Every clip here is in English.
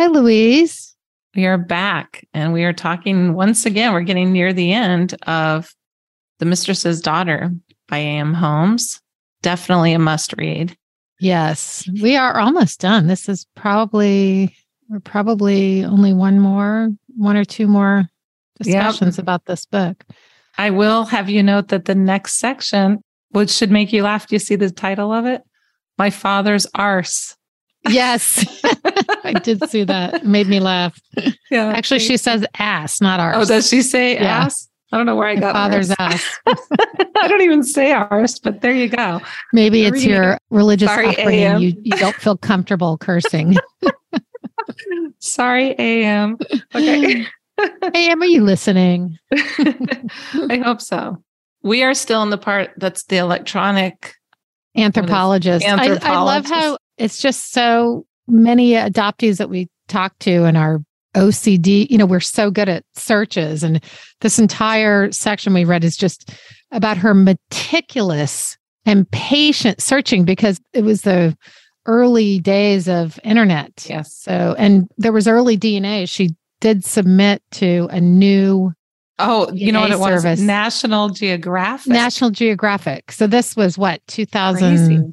Hi, Louise. We are back and we are talking once again. We're getting near the end of The Mistress's Daughter by A.M. Homes. Definitely a must read. Yes, we are almost done. This is probably, we're probably only one more, one or two more discussions yep. about this book. I will have you note that the next section, which should make you laugh, do you see the title of it? My father's arse. Yes, I did see that. It made me laugh. Yeah. Actually, she says ass, not arse. Oh, does she say yeah. ass? I don't know where I got father's ass. I don't even say arse, but there you go. Maybe it's your religious Sorry, upbringing. You, you don't feel comfortable cursing. Sorry, AM. Okay. AM, are you listening? I hope so. We are still in the part that's the electronic anthropologist. anthropologist. I, I love how it's just so many adoptees that we talk to in our OCD, you know, we're so good at searches. And this entire section we read is just about her meticulous and patient searching because it was the early days of internet. Yes. So, and there was early DNA. She did submit to a new Oh, DNA you know what it was? National Geographic. National Geographic. So this was what 2000 Crazy.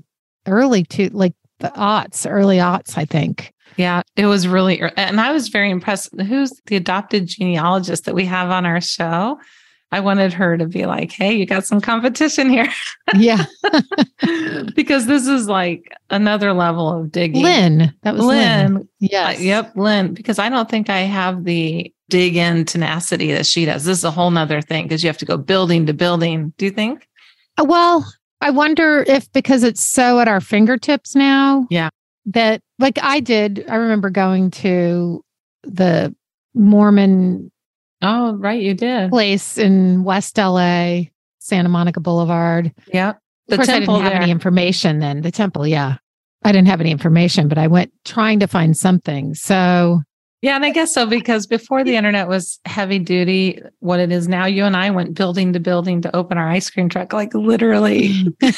early to like the aughts, early aughts, I think. Yeah, it was really, and I was very impressed. Who's the adopted genealogist that we have on our show? I wanted her to be like, hey, you got some competition here. yeah. because this is like another level of digging. Lynn. That was Lynn. Lynn. Yes. Uh, yep. Lynn. Because I don't think I have the dig in tenacity that she does. This is a whole nother thing because you have to go building to building. Do you think? Uh, well, I wonder if because it's so at our fingertips now. Yeah. That like I did, I remember going to the Mormon Oh, right, you did. Place in West LA, Santa Monica Boulevard. Yeah. The of course, I didn't have there. any information then. The temple, yeah. I didn't have any information, but I went trying to find something. So yeah, and I guess so because before the internet was heavy duty, what it is now, you and I went building to building to open our ice cream truck, like literally. yeah,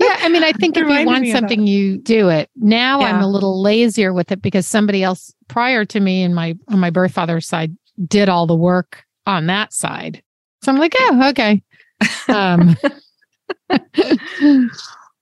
I mean, I think if you want something, you do it. Now yeah. I'm a little lazier with it because somebody else prior to me and my on my birth father's side did all the work on that side. So I'm like, oh, okay. Um,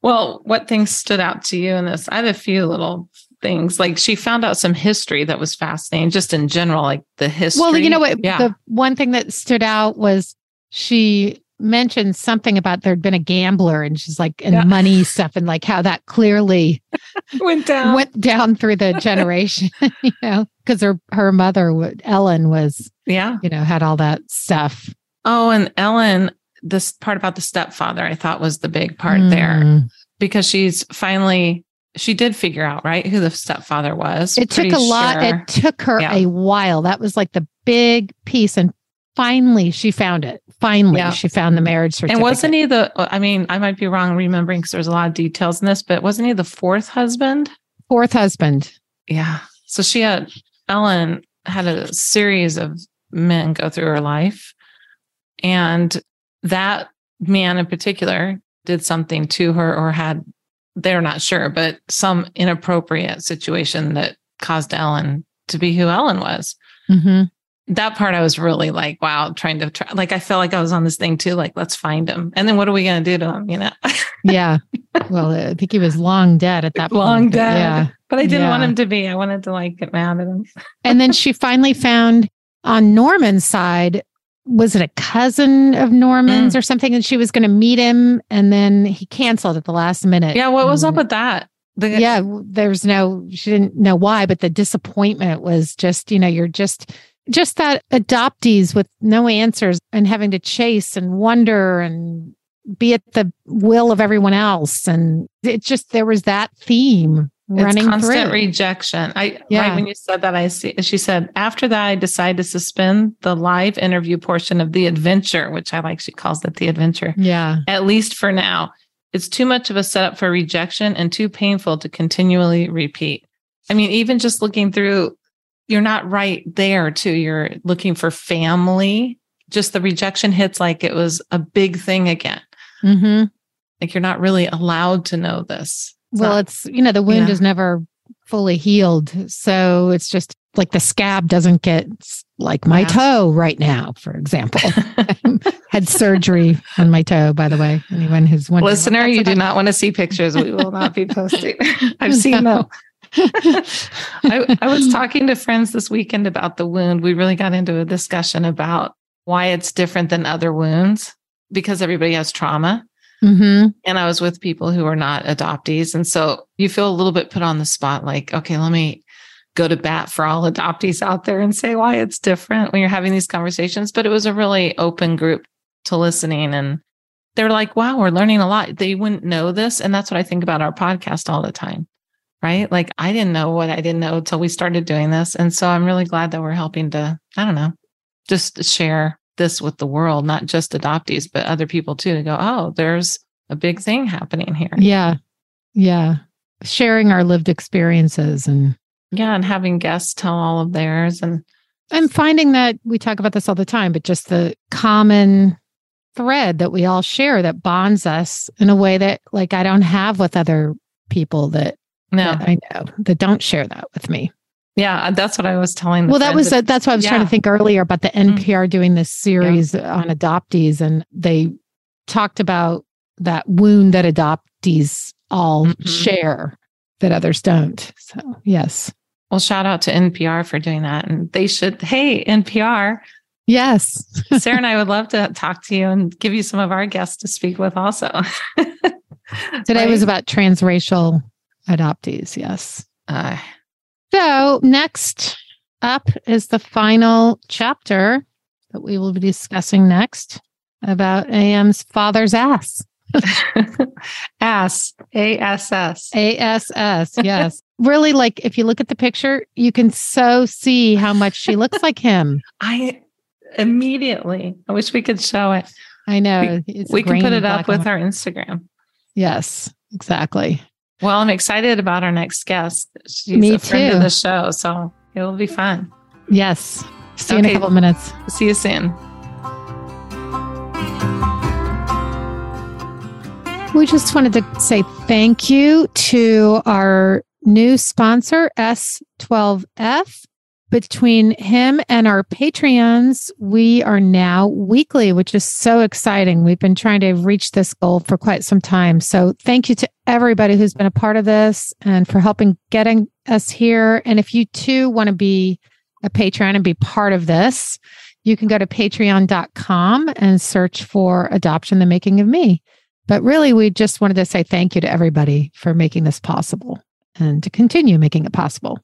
well, what things stood out to you in this? I have a few little things. Like she found out some history that was fascinating, just in general, like the history. Well, you know what? Yeah. The one thing that stood out was she mentioned something about there'd been a gambler and she's like and yeah. money stuff and like how that clearly went down went down through the generation you know because her her mother ellen was yeah you know had all that stuff oh and ellen this part about the stepfather i thought was the big part mm. there because she's finally she did figure out right who the stepfather was. It took a sure. lot. It took her yeah. a while. That was like the big piece, and finally she found it. Finally, yeah. she found the marriage certificate. And wasn't he the? I mean, I might be wrong remembering because there's a lot of details in this, but wasn't he the fourth husband? Fourth husband. Yeah. So she had Ellen had a series of men go through her life, and that man in particular did something to her or had they're not sure, but some inappropriate situation that caused Ellen to be who Ellen was. Mm-hmm. That part I was really like, wow, trying to try. Like, I felt like I was on this thing too. Like, let's find him. And then what are we going to do to him? You know? yeah. Well, I think he was long dead at that long point. dead. Yeah. But I didn't yeah. want him to be. I wanted to like get mad at him. and then she finally found on Norman's side was it a cousin of Norman's mm. or something? And she was going to meet him, and then he canceled at the last minute. Yeah, what was um, up with that? The- yeah, there's no, she didn't know why, but the disappointment was just, you know, you're just, just that adoptees with no answers and having to chase and wonder and be at the will of everyone else. And it just, there was that theme running it's constant through. rejection. I yeah. right when you said that, I see. She said after that, I decided to suspend the live interview portion of the adventure, which I like. She calls it the adventure. Yeah, at least for now, it's too much of a setup for rejection and too painful to continually repeat. I mean, even just looking through, you're not right there too. You're looking for family. Just the rejection hits like it was a big thing again. Mm-hmm. Like you're not really allowed to know this. Well, not, it's, you know, the wound yeah. is never fully healed. So it's just like the scab doesn't get like my toe right now, for example. Had surgery on my toe, by the way. Anyone who's wondering. Listener, you do not want to see pictures. We will not be posting. I've seen no. them. I, I was talking to friends this weekend about the wound. We really got into a discussion about why it's different than other wounds because everybody has trauma. Mm-hmm. And I was with people who were not adoptees. And so you feel a little bit put on the spot like, okay, let me go to bat for all adoptees out there and say why it's different when you're having these conversations. But it was a really open group to listening. And they're like, wow, we're learning a lot. They wouldn't know this. And that's what I think about our podcast all the time. Right. Like I didn't know what I didn't know until we started doing this. And so I'm really glad that we're helping to, I don't know, just share this with the world, not just adoptees, but other people too, to go, oh, there's a big thing happening here. Yeah. Yeah. Sharing our lived experiences and yeah, and having guests tell all of theirs and I'm finding that we talk about this all the time, but just the common thread that we all share that bonds us in a way that like I don't have with other people that, no. that I know that don't share that with me. Yeah, that's what I was telling. well, that was a, that's what I was yeah. trying to think earlier about the NPR mm-hmm. doing this series yeah. on adoptees, and they talked about that wound that adoptees all mm-hmm. share that others don't. So, yes. Well, shout out to NPR for doing that, and they should. Hey, NPR. Yes, Sarah and I would love to talk to you and give you some of our guests to speak with also. Today right? was about transracial adoptees. Yes. Uh, so, next up is the final chapter that we will be discussing next about AM's father's ass. ass, A S S. A S S, yes. really, like if you look at the picture, you can so see how much she looks like him. I immediately, I wish we could show it. I know. We, we can put it up with our Instagram. Yes, exactly. Well, I'm excited about our next guest. She's Me a friend too. of the show, so it will be fun. Yes. See okay. you in a couple minutes. See you soon. We just wanted to say thank you to our new sponsor, S12F between him and our Patreons, we are now weekly, which is so exciting. We've been trying to reach this goal for quite some time. So thank you to everybody who's been a part of this and for helping getting us here. And if you too want to be a Patreon and be part of this, you can go to patreon.com and search for Adoption the Making of Me. But really, we just wanted to say thank you to everybody for making this possible and to continue making it possible.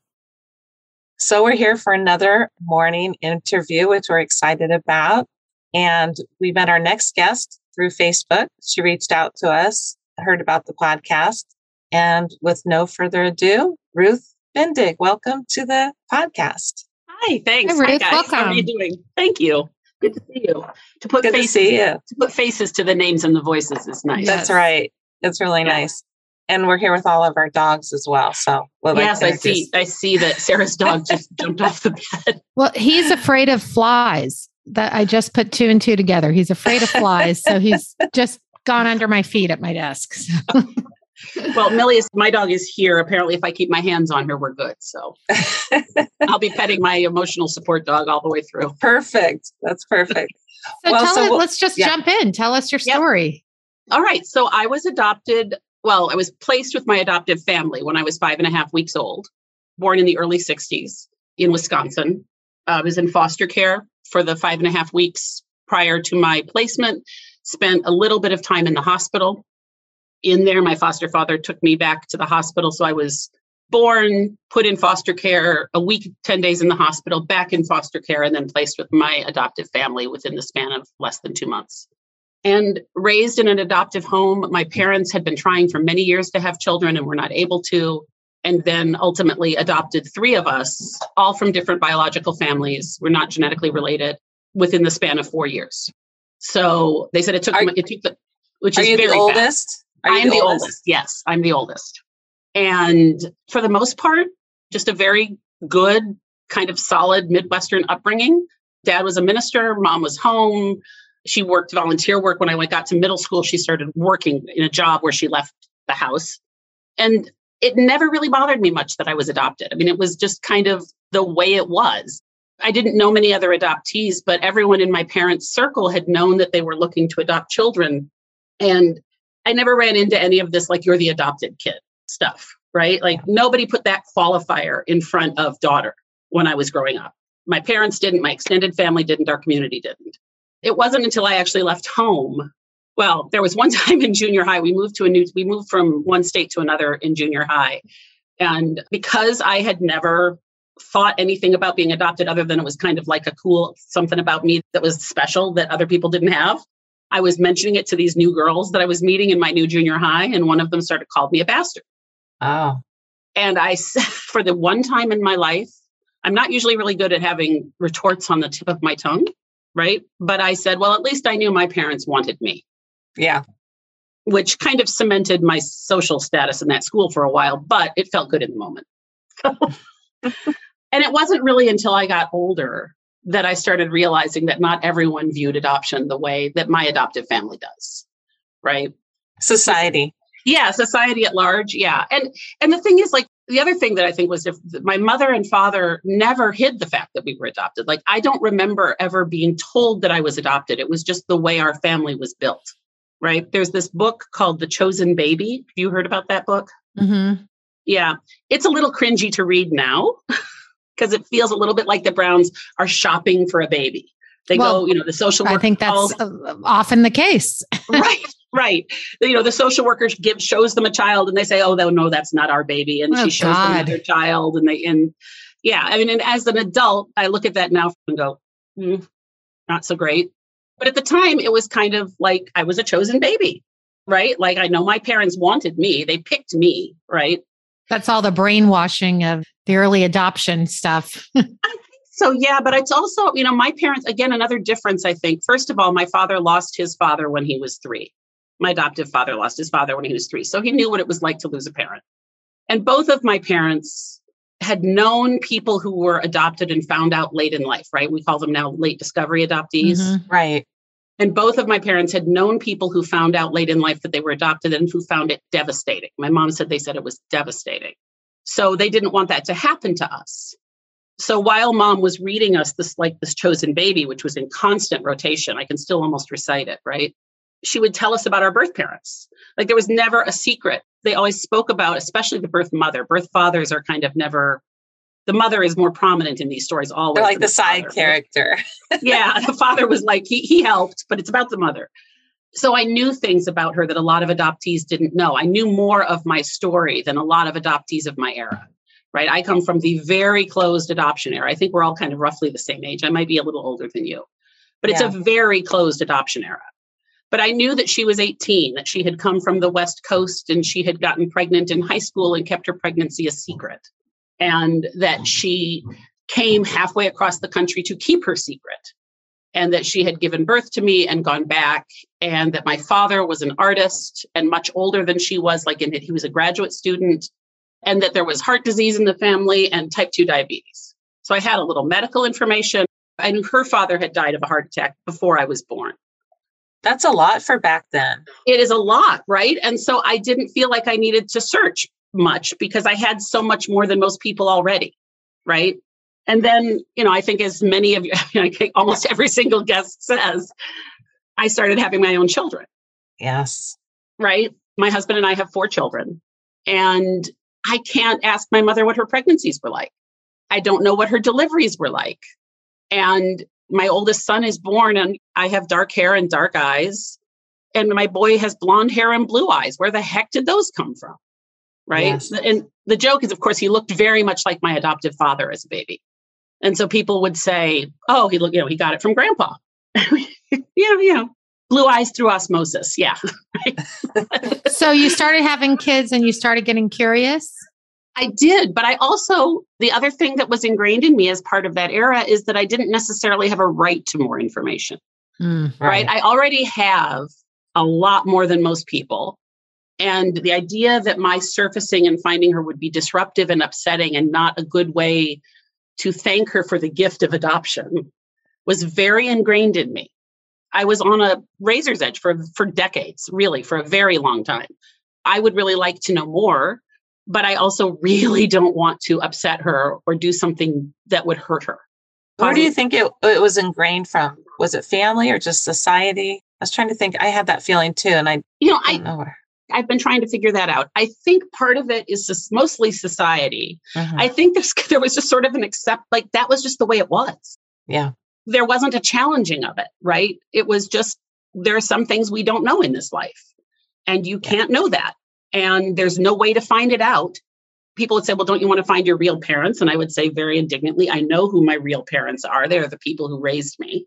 So we're here for another morning interview, which we're excited about. And we met our next guest through Facebook. She reached out to us, heard about the podcast. And with no further ado, Ruth Bendig, welcome to the podcast. Hi, thanks. Hi, Ruth, Hi guys. Welcome. How are you doing? Thank you. Good to see you. To put Good faces to, see you. to put faces to the names and the voices is nice. That's right. It's really yeah. nice and we're here with all of our dogs as well. So we'll yes, like I see. Just... I see that Sarah's dog just jumped off the bed. Well, he's afraid of flies. That I just put two and two together. He's afraid of flies, so he's just gone under my feet at my desk. So. well, Millie is my dog is here. Apparently, if I keep my hands on her, we're good. So I'll be petting my emotional support dog all the way through. Perfect. That's perfect. So well, tell so us, we'll, let's just yeah. jump in. Tell us your story. Yep. All right. So I was adopted well, I was placed with my adoptive family when I was five and a half weeks old, born in the early 60s in Wisconsin. Uh, I was in foster care for the five and a half weeks prior to my placement, spent a little bit of time in the hospital. In there, my foster father took me back to the hospital. So I was born, put in foster care, a week, 10 days in the hospital, back in foster care, and then placed with my adoptive family within the span of less than two months and raised in an adoptive home. My parents had been trying for many years to have children and were not able to. and then ultimately adopted three of us, all from different biological families. We're not genetically related within the span of four years. So they said it took are, it took the, which are is you very the oldest? I am the, the oldest? oldest. Yes, I'm the oldest. And for the most part, just a very good, kind of solid Midwestern upbringing. Dad was a minister, mom was home. She worked volunteer work. When I went, got to middle school, she started working in a job where she left the house. And it never really bothered me much that I was adopted. I mean, it was just kind of the way it was. I didn't know many other adoptees, but everyone in my parents' circle had known that they were looking to adopt children. And I never ran into any of this, like, you're the adopted kid stuff, right? Like, nobody put that qualifier in front of daughter when I was growing up. My parents didn't, my extended family didn't, our community didn't. It wasn't until I actually left home well, there was one time in junior high, we moved to a new, we moved from one state to another in junior high. And because I had never thought anything about being adopted other than it was kind of like a cool something about me that was special that other people didn't have, I was mentioning it to these new girls that I was meeting in my new junior high. And one of them started called me a bastard. Oh. And I, said for the one time in my life, I'm not usually really good at having retorts on the tip of my tongue, right? But I said, well, at least I knew my parents wanted me. Yeah. Which kind of cemented my social status in that school for a while, but it felt good in the moment. and it wasn't really until I got older that I started realizing that not everyone viewed adoption the way that my adoptive family does. Right? Society. Yeah, society at large. Yeah. And and the thing is like the other thing that I think was if my mother and father never hid the fact that we were adopted. Like I don't remember ever being told that I was adopted. It was just the way our family was built right? There's this book called The Chosen Baby. Have you heard about that book? Mm-hmm. Yeah. It's a little cringy to read now because it feels a little bit like the Browns are shopping for a baby. They well, go, you know, the social. I think that's often the case. right. Right. You know, the social worker gives shows them a child and they say, Oh, no, that's not our baby. And oh, she shows God. them another child. And they and yeah, I mean, and as an adult, I look at that now and go, mm, not so great. But at the time, it was kind of like I was a chosen baby, right? Like I know my parents wanted me, they picked me, right? That's all the brainwashing of the early adoption stuff. so, yeah, but it's also, you know, my parents, again, another difference, I think. First of all, my father lost his father when he was three. My adoptive father lost his father when he was three. So he knew what it was like to lose a parent. And both of my parents had known people who were adopted and found out late in life, right? We call them now late discovery adoptees. Mm-hmm. Right. And both of my parents had known people who found out late in life that they were adopted and who found it devastating. My mom said they said it was devastating. So they didn't want that to happen to us. So while mom was reading us this like this chosen baby, which was in constant rotation, I can still almost recite it, right? She would tell us about our birth parents. Like there was never a secret. They always spoke about, especially the birth mother. Birth fathers are kind of never the mother is more prominent in these stories always. They're like the, the side father. character. yeah, the father was like he he helped, but it's about the mother. So I knew things about her that a lot of adoptees didn't know. I knew more of my story than a lot of adoptees of my era. Right? I come from the very closed adoption era. I think we're all kind of roughly the same age. I might be a little older than you. But it's yeah. a very closed adoption era. But I knew that she was 18, that she had come from the West Coast and she had gotten pregnant in high school and kept her pregnancy a secret. And that she came halfway across the country to keep her secret. And that she had given birth to me and gone back. And that my father was an artist and much older than she was like in that he was a graduate student. And that there was heart disease in the family and type 2 diabetes. So i had a little medical information. I knew her father had died of a heart attack before i was born that's a lot for back then it is a lot right and so i didn't feel like i needed to search much because I had so much more than most people already. Right. And then, you know, I think as many of you, almost every single guest says, I started having my own children. Yes. Right. My husband and I have four children. And I can't ask my mother what her pregnancies were like. I don't know what her deliveries were like. And my oldest son is born and I have dark hair and dark eyes. And my boy has blonde hair and blue eyes. Where the heck did those come from? right? Yes. And the joke is, of course, he looked very much like my adoptive father as a baby. And so people would say, oh, he looked, you know, he got it from grandpa. yeah, you know, blue eyes through osmosis. Yeah. so you started having kids and you started getting curious? I did, but I also, the other thing that was ingrained in me as part of that era is that I didn't necessarily have a right to more information. Mm, right. right. I already have a lot more than most people. And the idea that my surfacing and finding her would be disruptive and upsetting and not a good way to thank her for the gift of adoption was very ingrained in me. I was on a razor's edge for, for decades, really, for a very long time. I would really like to know more, but I also really don't want to upset her or do something that would hurt her. Where do you think it, it was ingrained from? Was it family or just society? I was trying to think. I had that feeling too, and I you know I know where. I've been trying to figure that out. I think part of it is just mostly society. Mm-hmm. I think there's there was just sort of an accept like that was just the way it was. Yeah. There wasn't a challenging of it, right? It was just there are some things we don't know in this life. And you can't know that. And there's no way to find it out. People would say, Well, don't you want to find your real parents? And I would say very indignantly, I know who my real parents are. They're the people who raised me.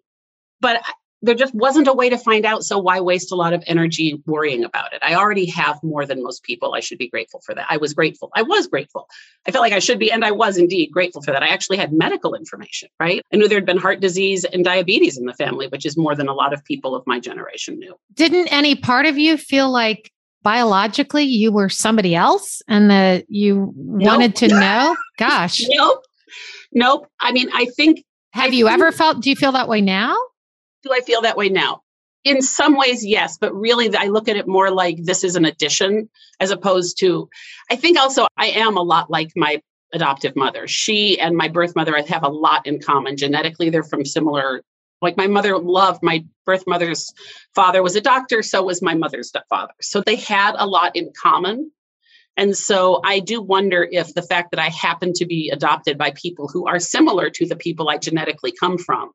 But there just wasn't a way to find out. So why waste a lot of energy worrying about it? I already have more than most people. I should be grateful for that. I was grateful. I was grateful. I felt like I should be, and I was indeed grateful for that. I actually had medical information, right? I knew there had been heart disease and diabetes in the family, which is more than a lot of people of my generation knew. Didn't any part of you feel like biologically you were somebody else and that you nope. wanted to know? Gosh. nope. Nope. I mean, I think. Have I you think, ever felt, do you feel that way now? do I feel that way now? In some ways, yes, but really, I look at it more like this is an addition as opposed to. I think also I am a lot like my adoptive mother. She and my birth mother have a lot in common. Genetically, they're from similar. Like my mother loved my birth mother's father was a doctor, so was my mother's father. So they had a lot in common. And so I do wonder if the fact that I happen to be adopted by people who are similar to the people I genetically come from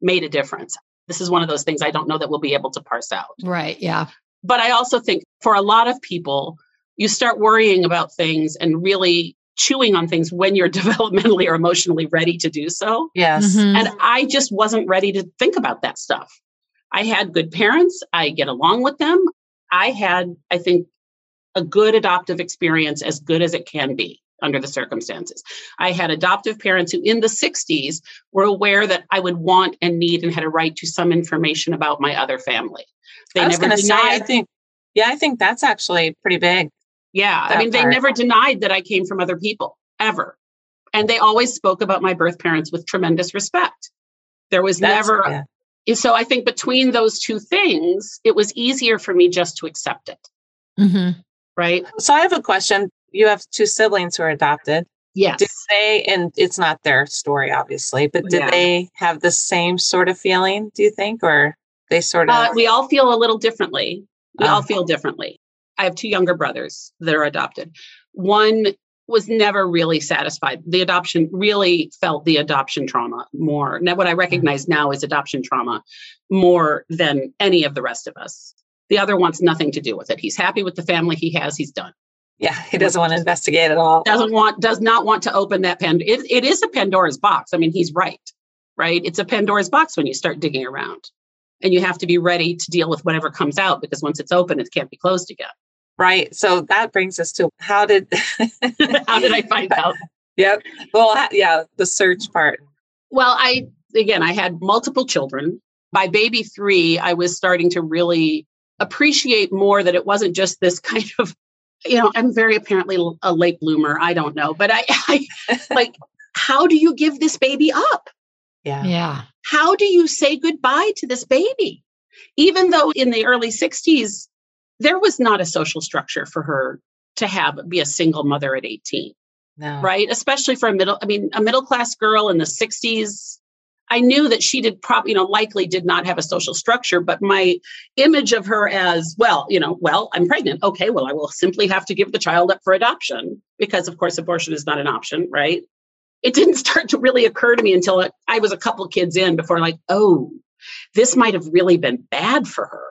made a difference this is one of those things I don't know that we'll be able to parse out. Right. Yeah. But I also think for a lot of people, you start worrying about things and really chewing on things when you're developmentally or emotionally ready to do so. Yes. Mm-hmm. And I just wasn't ready to think about that stuff. I had good parents, I get along with them. I had, I think, a good adoptive experience as good as it can be under the circumstances. I had adoptive parents who, in the 60s, were aware that I would want and need and had a right to some information about my other family. They I was going to say, I think, yeah, I think that's actually pretty big. Yeah. I mean, part. they never denied that I came from other people ever. And they always spoke about my birth parents with tremendous respect. There was that's, never. Yeah. So I think between those two things, it was easier for me just to accept it. Mm-hmm. Right. So I have a question you have two siblings who are adopted. Yes. Did they, and it's not their story, obviously, but did yeah. they have the same sort of feeling, do you think? Or they sort of. Uh, we all feel a little differently. We all oh. feel differently. I have two younger brothers that are adopted. One was never really satisfied. The adoption really felt the adoption trauma more. Now, what I mm-hmm. recognize now is adoption trauma more than any of the rest of us. The other wants nothing to do with it. He's happy with the family he has. He's done. Yeah, he doesn't want to investigate at all. Doesn't want, does not want to open that Pandora. It, it is a Pandora's box. I mean, he's right, right? It's a Pandora's box when you start digging around, and you have to be ready to deal with whatever comes out because once it's open, it can't be closed again. Right. So that brings us to how did how did I find out? Yep. Well, yeah, the search part. Well, I again, I had multiple children. By baby three, I was starting to really appreciate more that it wasn't just this kind of you know, I'm very apparently a late bloomer. I don't know, but I, I like, how do you give this baby up? Yeah. Yeah. How do you say goodbye to this baby? Even though in the early 60s, there was not a social structure for her to have be a single mother at 18. No. Right. Especially for a middle, I mean, a middle class girl in the 60s, I knew that she did probably, you know, likely did not have a social structure, but my image of her as, well, you know, well, I'm pregnant. Okay, well, I will simply have to give the child up for adoption because, of course, abortion is not an option, right? It didn't start to really occur to me until I was a couple kids in before, like, oh, this might have really been bad for her.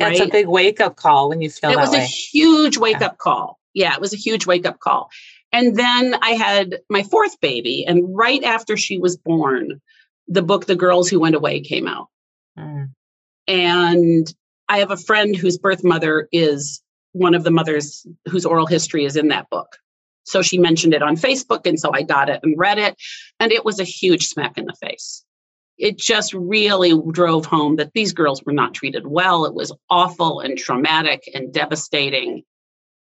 Right? It's a big wake up call when you feel it was way. a huge wake yeah. up call. Yeah, it was a huge wake up call. And then I had my fourth baby, and right after she was born, the book The Girls Who Went Away came out. Mm. And I have a friend whose birth mother is one of the mothers whose oral history is in that book. So she mentioned it on Facebook. And so I got it and read it. And it was a huge smack in the face. It just really drove home that these girls were not treated well. It was awful and traumatic and devastating.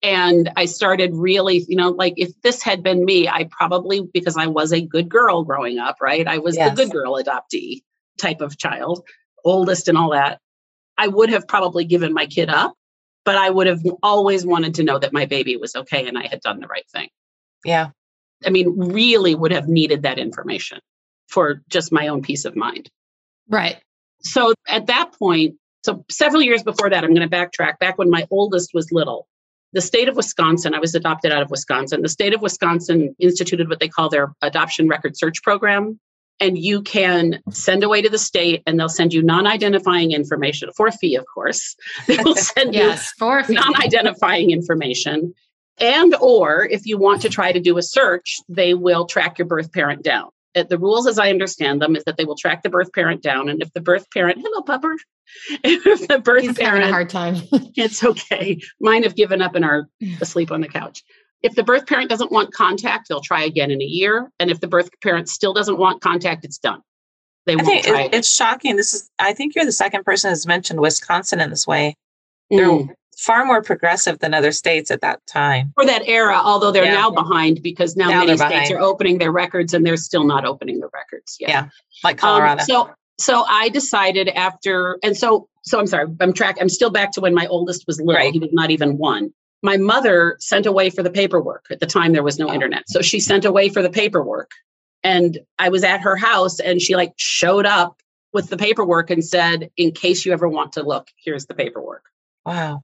And I started really, you know, like if this had been me, I probably, because I was a good girl growing up, right? I was yes. the good girl adoptee type of child, oldest and all that. I would have probably given my kid up but I would have always wanted to know that my baby was okay and I had done the right thing. Yeah. I mean, really would have needed that information for just my own peace of mind. Right. So at that point, so several years before that, I'm going to backtrack back when my oldest was little. The state of Wisconsin, I was adopted out of Wisconsin. The state of Wisconsin instituted what they call their adoption record search program and you can send away to the state and they'll send you non-identifying information for a fee of course they will send yes, you for non-identifying information and or if you want to try to do a search they will track your birth parent down the rules as i understand them is that they will track the birth parent down and if the birth parent hello pupper if the birth He's parent having a hard time it's okay mine have given up and are asleep on the couch if the birth parent doesn't want contact, they'll try again in a year. And if the birth parent still doesn't want contact, it's done. They won't I think try it, it's shocking. This is I think you're the second person who's mentioned Wisconsin in this way. They're mm. Far more progressive than other states at that time. For that era, although they're yeah. now behind because now, now many states behind. are opening their records and they're still not opening the records. Yet. Yeah. Like Colorado. Um, so so I decided after and so so I'm sorry, I'm track I'm still back to when my oldest was little. Right. He was not even one my mother sent away for the paperwork. At the time, there was no internet. So she sent away for the paperwork. And I was at her house and she like showed up with the paperwork and said, in case you ever want to look, here's the paperwork. Wow.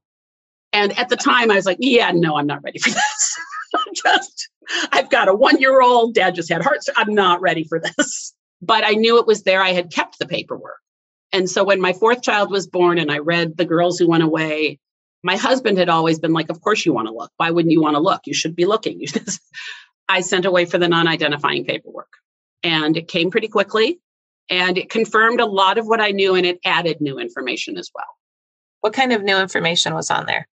And at the time, I was like, yeah, no, I'm not ready for this. just, I've got a one year old. Dad just had heart. I'm not ready for this. But I knew it was there. I had kept the paperwork. And so when my fourth child was born and I read The Girls Who Went Away, my husband had always been like, Of course you want to look. Why wouldn't you want to look? You should be looking. I sent away for the non identifying paperwork and it came pretty quickly and it confirmed a lot of what I knew and it added new information as well. What kind of new information was on there?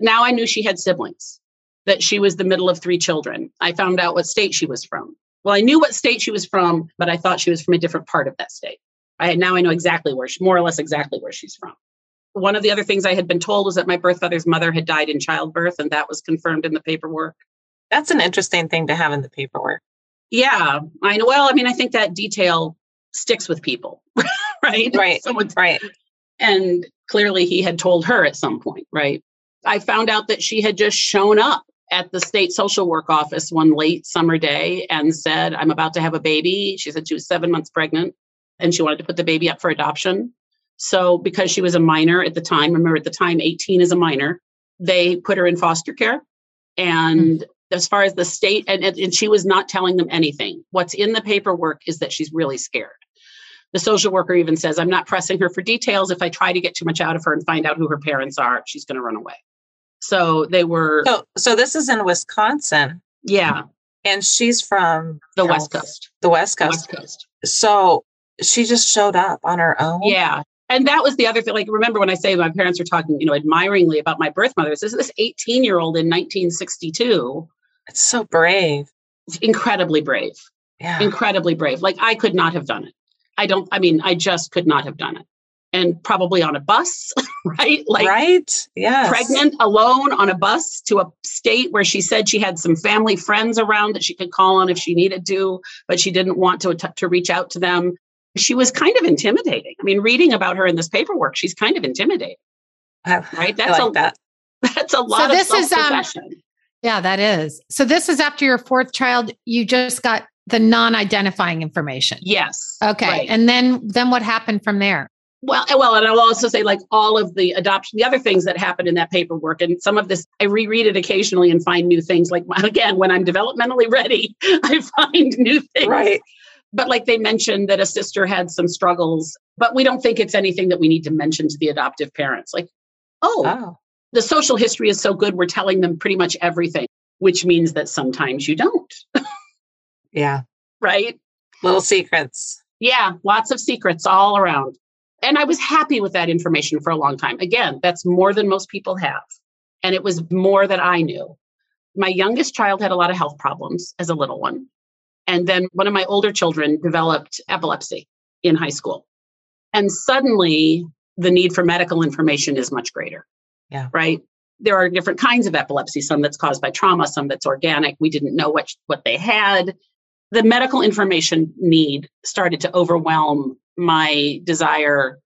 Now I knew she had siblings, that she was the middle of three children. I found out what state she was from. Well, I knew what state she was from, but I thought she was from a different part of that state. I now I know exactly where she, more or less exactly where she's from. One of the other things I had been told was that my birth mother's mother had died in childbirth, and that was confirmed in the paperwork. That's an interesting thing to have in the paperwork. Yeah, I know. Well, I mean, I think that detail sticks with people, right? Right. Someone's, right. And clearly, he had told her at some point, right? I found out that she had just shown up at the state social work office one late summer day and said, I'm about to have a baby. She said she was seven months pregnant and she wanted to put the baby up for adoption. So, because she was a minor at the time, remember at the time, 18 is a minor, they put her in foster care. And mm-hmm. as far as the state, and, and she was not telling them anything. What's in the paperwork is that she's really scared. The social worker even says, I'm not pressing her for details. If I try to get too much out of her and find out who her parents are, she's going to run away. So they were. So, so this is in Wisconsin. Yeah. And she's from the West Coast. The West Coast. West Coast. So she just showed up on her own. Yeah and that was the other thing. Like, remember when I say my parents were talking, you know, admiringly about my birth mother. This is this 18 year old in 1962. It's so brave. Incredibly brave. Yeah. Incredibly brave. Like, I could not have done it. I don't, I mean, I just could not have done it. And probably on a bus, right? Like, right. Yeah. Pregnant alone on a bus to a state where she said she had some family friends around that she could call on if she needed to, but she didn't want to, to reach out to them she was kind of intimidating. I mean, reading about her in this paperwork, she's kind of intimidating. right? That's like a that. that's a lot so this is um, yeah, that is. So this is after your fourth child, you just got the non-identifying information. Yes. Okay. Right. And then then what happened from there? Well, well, and I'll also say like all of the adoption, the other things that happened in that paperwork, and some of this I reread it occasionally and find new things. Like again, when I'm developmentally ready, I find new things. Right. But like they mentioned that a sister had some struggles, but we don't think it's anything that we need to mention to the adoptive parents. Like, oh, oh. the social history is so good, we're telling them pretty much everything, which means that sometimes you don't. yeah. Right? Little secrets. Yeah, lots of secrets all around. And I was happy with that information for a long time. Again, that's more than most people have. And it was more that I knew my youngest child had a lot of health problems as a little one. And then one of my older children developed epilepsy in high school. And suddenly the need for medical information is much greater. Yeah. Right. There are different kinds of epilepsy, some that's caused by trauma, some that's organic. We didn't know what, what they had. The medical information need started to overwhelm my desire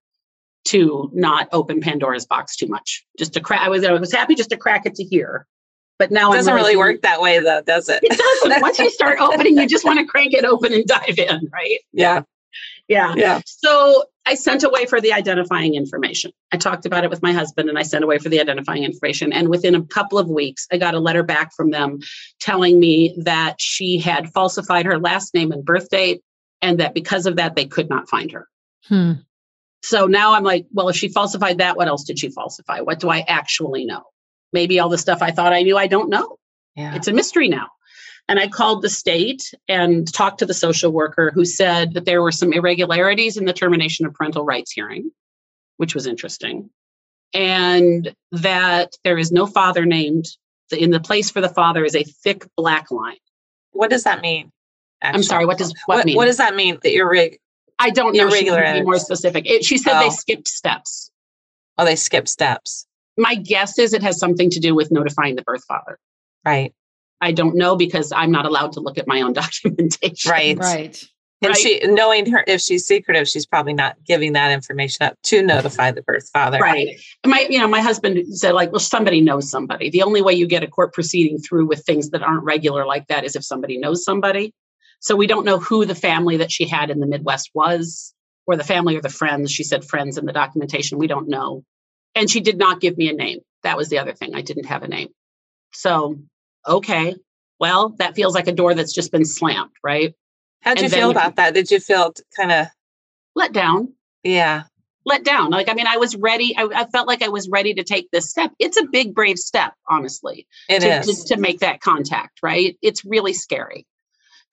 to not open Pandora's box too much. Just to crack, I was I was happy just to crack it to here, but now it doesn't really work that way, though, does it? It doesn't. Once you start opening, you just want to crank it open and dive in, right? Yeah, yeah, yeah. So I sent away for the identifying information. I talked about it with my husband, and I sent away for the identifying information. And within a couple of weeks, I got a letter back from them telling me that she had falsified her last name and birth date, and that because of that, they could not find her. Hmm. So now I'm like, well, if she falsified that, what else did she falsify? What do I actually know? Maybe all the stuff I thought I knew, I don't know. Yeah. It's a mystery now. And I called the state and talked to the social worker who said that there were some irregularities in the termination of parental rights hearing, which was interesting. And that there is no father named. In the place for the father is a thick black line. What does that mean? Actually? I'm sorry. What does what, what, mean? What does that mean? That you're rig- I don't know. Irregular. She be more specific. It, she said oh. they skipped steps. Oh, they skipped steps. My guess is it has something to do with notifying the birth father. Right. I don't know because I'm not allowed to look at my own documentation. Right. Right. And right. she, knowing her, if she's secretive, she's probably not giving that information up to notify the birth father. Right. My, you know, my husband said, like, well, somebody knows somebody. The only way you get a court proceeding through with things that aren't regular like that is if somebody knows somebody. So we don't know who the family that she had in the Midwest was, or the family or the friends. She said friends in the documentation. We don't know. And she did not give me a name. That was the other thing. I didn't have a name. So, okay. Well, that feels like a door that's just been slammed, right? How'd you feel about that? Did you feel kind of let down? Yeah. Let down. Like, I mean, I was ready. I, I, felt like I was ready to take this step. It's a big, brave step, honestly. It to, is to, to make that contact, right? It's really scary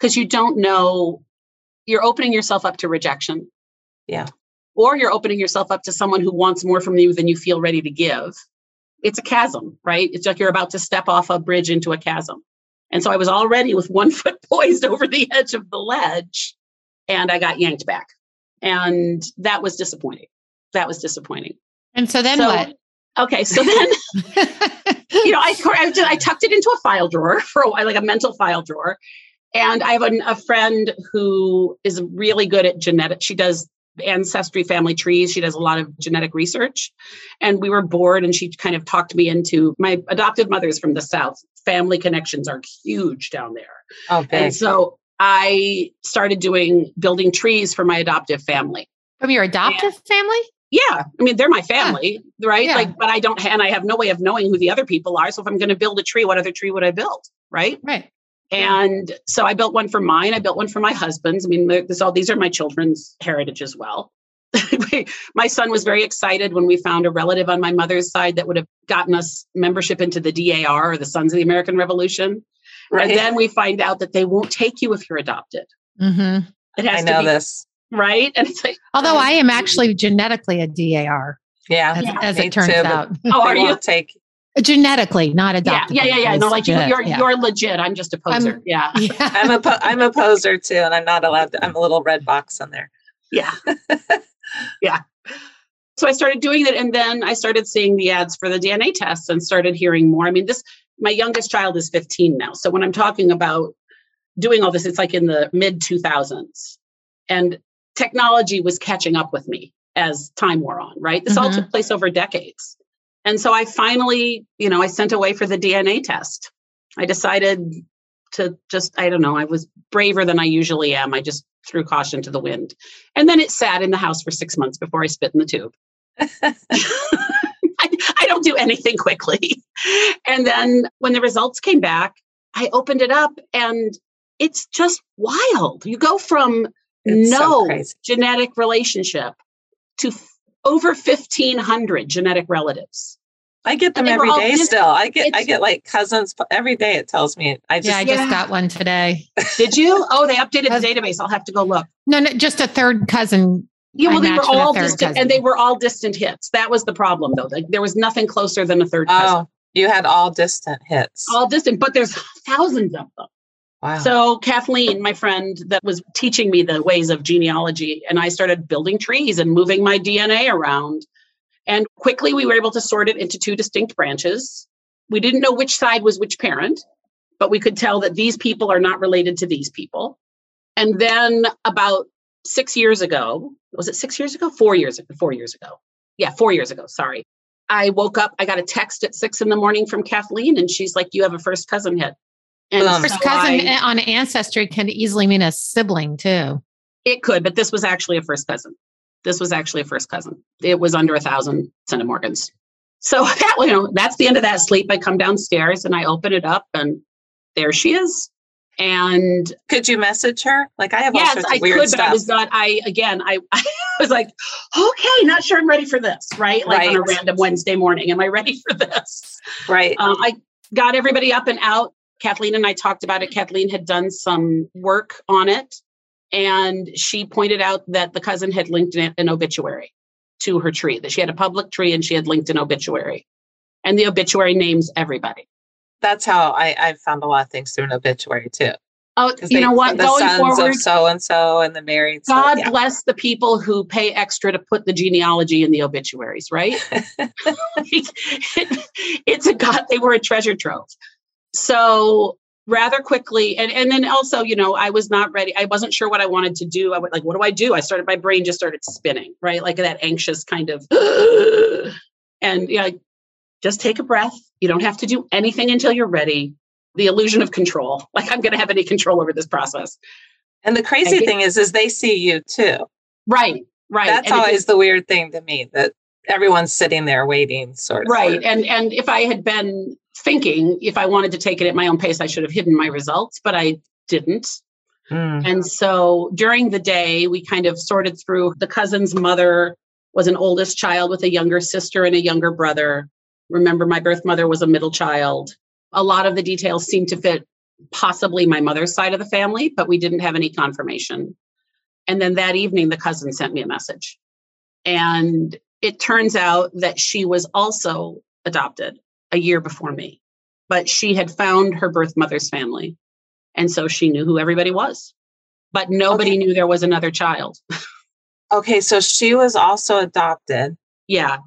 because you don't know you're opening yourself up to rejection. Yeah. Or you're opening yourself up to someone who wants more from you than you feel ready to give. It's a chasm, right? It's like you're about to step off a bridge into a chasm. And so I was already with one foot poised over the edge of the ledge and I got yanked back. And that was disappointing. That was disappointing. And so then so, what? Okay, so then, you know, I, I, I, tucked it into a file drawer for a while, like a mental file drawer. And I have a, a friend who is really good at genetics. She does ancestry family trees. She does a lot of genetic research. And we were bored and she kind of talked me into my adopted mother is from the South. Family connections are huge down there. Oh, okay. And so I started doing building trees for my adoptive family. From your adoptive and, family? Yeah. I mean, they're my family, yeah. right? Yeah. Like, but I don't, and I have no way of knowing who the other people are. So if I'm going to build a tree, what other tree would I build? Right. Right. And so I built one for mine. I built one for my husband's. I mean, this all these are my children's heritage as well. my son was very excited when we found a relative on my mother's side that would have gotten us membership into the DAR or the Sons of the American Revolution. Right. And then we find out that they won't take you if you're adopted. Mm-hmm. It has I know be, this. Right. And it's like, although I am actually genetically a DAR. Yeah. As, yeah. as it turns too, out. Oh, are you? Take genetically not adopted yeah yeah yeah, yeah. no like legit, you're yeah. you're legit. I'm just a poser. I'm, yeah. yeah. I'm a po- i'm a poser too and i'm not allowed to i'm a little red box on there. Yeah. Yeah. So i started doing it and then i started seeing the ads for the dna tests and started hearing more. I mean this my youngest child is 15 now. So when i'm talking about doing all this it's like in the mid 2000s and technology was catching up with me as time wore on right? This mm-hmm. all took place over decades and so I finally, you know, I sent away for the DNA test. I decided to just, I don't know, I was braver than I usually am. I just threw caution to the wind. And then it sat in the house for six months before I spit in the tube. I, I don't do anything quickly. And then when the results came back, I opened it up and it's just wild. You go from it's no so genetic relationship to over 1500 genetic relatives. I get them every day still. I get I get like cousins every day it tells me. I just Yeah, I just yeah. got one today. Did you? Oh, they updated the database. I'll have to go look. No, no, just a third cousin. Yeah, well, they were all distant, cousin. and they were all distant hits. That was the problem, though. Like, there was nothing closer than a third cousin. Oh, You had all distant hits. All distant, but there's thousands of them. Wow. So Kathleen, my friend that was teaching me the ways of genealogy, and I started building trees and moving my DNA around. And quickly we were able to sort it into two distinct branches. We didn't know which side was which parent, but we could tell that these people are not related to these people. And then about six years ago, was it six years ago? Four years ago, four years ago. Yeah, four years ago. Sorry. I woke up, I got a text at six in the morning from Kathleen, and she's like, You have a first cousin hit. And um, first cousin I, on Ancestry can easily mean a sibling too. It could, but this was actually a first cousin. This was actually a first cousin. It was under a thousand centimorgans. So that you know, that's the end of that sleep. I come downstairs and I open it up, and there she is. And could you message her? Like I have yes, all sorts of weird I could, stuff. but I was not. I again, I, I was like, okay, not sure I'm ready for this. Right, like right. on a random Wednesday morning, am I ready for this? Right. Um, I got everybody up and out Kathleen and I talked about it. Kathleen had done some work on it, and she pointed out that the cousin had linked an obituary to her tree, that she had a public tree and she had linked an obituary. And the obituary names everybody. That's how I, I found a lot of things through an obituary too. Oh, you they, know what? The Going sons forward, of so and so and the married. God so, yeah. bless the people who pay extra to put the genealogy in the obituaries, right? it, it's a God. They were a treasure trove so rather quickly and and then also you know i was not ready i wasn't sure what i wanted to do i was like what do i do? I started my brain just started spinning right? Like that anxious kind of and yeah you know, just take a breath you don't have to do anything until you're ready the illusion of control like i'm going to have any control over this process. And the crazy thing is is they see you too. Right right that's and always the weird thing to me that everyone's sitting there waiting sort of. Right and and if i had been thinking if I wanted to take it at my own pace, I should have hidden my results, but I didn't. Mm. And so during the day, we kind of sorted through the cousin's mother was an oldest child with a younger sister and a younger brother. Remember, my birth mother was a middle child. A lot of the details seemed to fit possibly my mother's side of the family, but we didn't have any confirmation. And then that evening, the cousin sent me a message. And it turns out that she was also adopted a year before me, but she had found her birth mother's family. And so she knew who everybody was, but nobody okay. knew there was another child. okay. So she was also adopted. Yeah.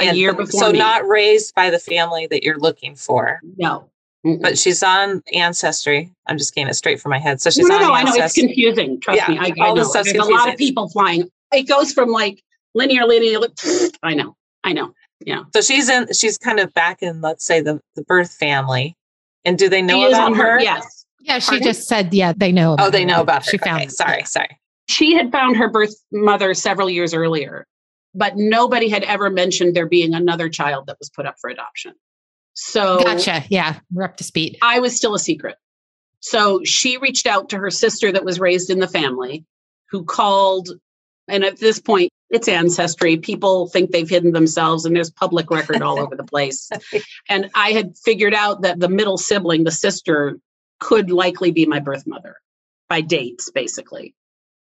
A and year before. So me. not raised by the family that you're looking for. No. Mm-mm. But she's on Ancestry. I'm just getting it straight from my head. So she's no, on no, Ancestry. I know it's confusing. Trust yeah, me. I, I know. There's confusing. a lot of people flying. It goes from like linear, linear. I know. I know yeah so she's in she's kind of back in let's say the, the birth family and do they know she about her? her? yes yeah she Pardon? just said yeah they know oh they know about her. she found okay, sorry sorry she had found her birth mother several years earlier but nobody had ever mentioned there being another child that was put up for adoption so gotcha yeah we're up to speed i was still a secret so she reached out to her sister that was raised in the family who called and at this point it's ancestry. People think they've hidden themselves, and there's public record all over the place. And I had figured out that the middle sibling, the sister, could likely be my birth mother by dates, basically.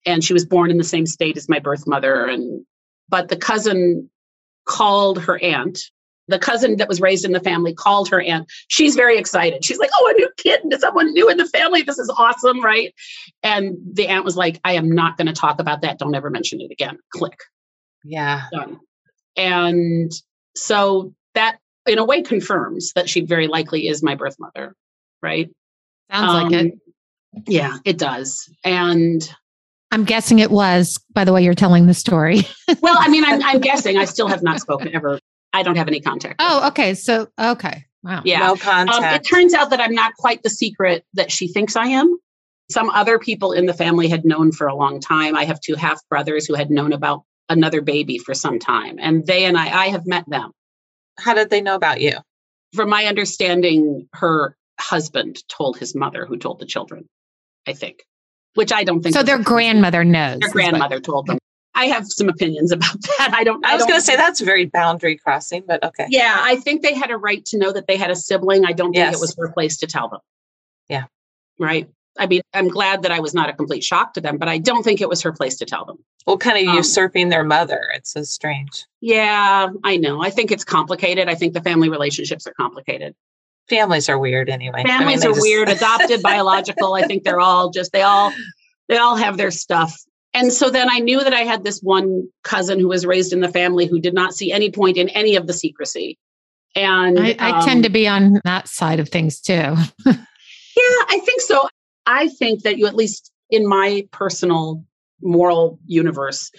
And she was born in the same state as my birth mother. And but the cousin called her aunt. The cousin that was raised in the family called her aunt. She's very excited. She's like, "Oh, a new kid! Someone new in the family. This is awesome, right?" And the aunt was like, "I am not going to talk about that. Don't ever mention it again." Click. Yeah. Done. And so that in a way confirms that she very likely is my birth mother, right? Sounds um, like it. Yeah, it does. And I'm guessing it was by the way you're telling the story. well, I mean, I'm, I'm guessing I still have not spoken ever. I don't have any contact. Oh, okay. So, okay. Wow. Yeah. No contact. Um, it turns out that I'm not quite the secret that she thinks I am. Some other people in the family had known for a long time. I have two half brothers who had known about another baby for some time. And they and I, I have met them. How did they know about you? From my understanding, her husband told his mother, who told the children, I think, which I don't think. So their grandmother knows. Their grandmother what... told them. I have some opinions about that. I don't. I, was going to say that's very boundary crossing, but okay. Yeah, I think they had a right to know that they had a sibling. I don't think yes. it was her place to tell them. Yeah. Right. I mean, I'm glad that I was not a complete shock to them, but I don't think it was her place to tell them. Well, kind of um, usurping their mother. It's so strange. Yeah, I know. I think it's complicated. I think the family relationships are complicated. Families are weird anyway. Families I mean, are just... weird, adopted, biological. I think they're all just they all they all have their stuff. And so then I knew that I had this one cousin who was raised in the family who did not see any point in any of the secrecy. And I, I um, tend to be on that side of things too. yeah, I think so. I think that you, at least in my personal moral universe,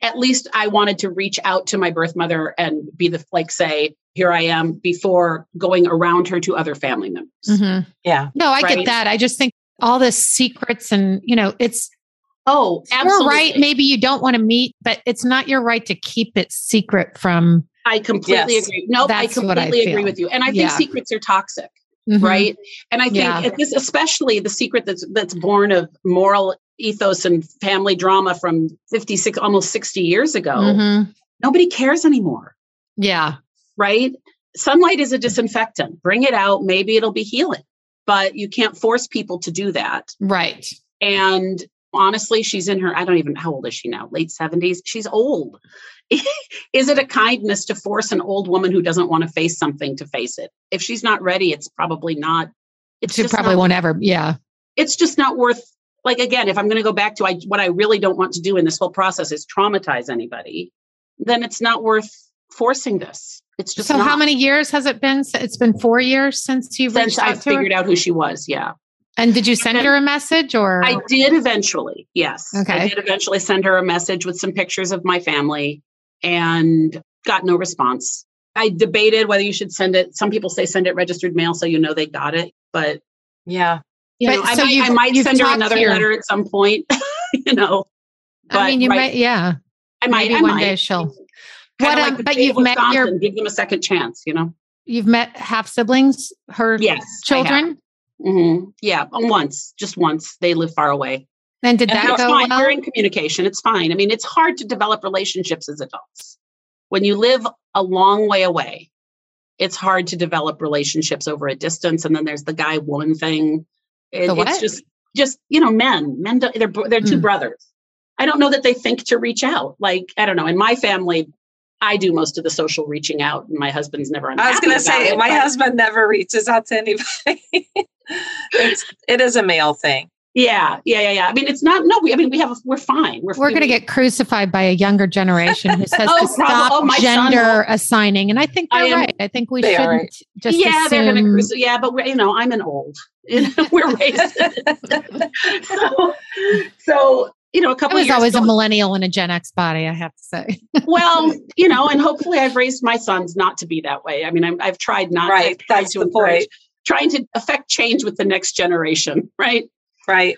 at least I wanted to reach out to my birth mother and be the, like, say, here I am before going around her to other family members. Mm-hmm. Yeah. No, I right? get that. I just think all the secrets and, you know, it's, Oh, absolutely. You're right. Maybe you don't want to meet, but it's not your right to keep it secret from. I completely yes, agree. No, nope, I completely I agree with you. And I think yeah. secrets are toxic. Mm-hmm. Right. And I think yeah. this, especially the secret that's that's born of moral ethos and family drama from 56, almost 60 years ago. Mm-hmm. Nobody cares anymore. Yeah. Right. Sunlight is a disinfectant. Bring it out. Maybe it'll be healing, but you can't force people to do that. Right. And honestly, she's in her, I don't even, how old is she now? Late 70s. She's old. is it a kindness to force an old woman who doesn't want to face something to face it? If she's not ready, it's probably not. It's she probably not, won't ever. Yeah. It's just not worth. Like again, if I'm going to go back to I, what I really don't want to do in this whole process is traumatize anybody, then it's not worth forcing this. It's just so. Not. How many years has it been? It's been four years since you've since I figured her? out who she was. Yeah. And did you send her a message or? I did eventually. Yes. Okay. I did eventually send her a message with some pictures of my family and got no response. I debated whether you should send it. Some people say send it registered mail so you know they got it, but yeah. You know, I, so might, I might send her another your... letter at some point, you know. But I mean, you right, might, yeah. I might. Maybe I one might. day she'll. What, um, like but you've met your. Give them a second chance, you know. You've met half siblings, her yes, children. Mm-hmm. Yeah, once, just once. They live far away. And did that and go fine. well? We're in communication. It's fine. I mean, it's hard to develop relationships as adults. When you live a long way away, it's hard to develop relationships over a distance. And then there's the guy woman thing. It, it's just, just you know, men. Men, they're they're two mm. brothers. I don't know that they think to reach out. Like I don't know. In my family, I do most of the social reaching out, and my husband's never. I was going to say, it, my but, husband never reaches out to anybody. it's it is a male thing. Yeah, yeah, yeah, yeah. I mean, it's not. No, we. I mean, we have. A, we're fine. We're. We're going to get crucified by a younger generation who says oh, to stop oh, gender assigning, and I think they're I am, right. I think we shouldn't right. just. Yeah, assume... they're going to crucify. Yeah, but we're, you know, I'm an old. we're raised. so, so you know, a couple. I was always ago, a millennial in a Gen X body. I have to say. well, you know, and hopefully, I've raised my sons not to be that way. I mean, i have tried not. Right. Tried That's to the point trying to affect change with the next generation, right? Right.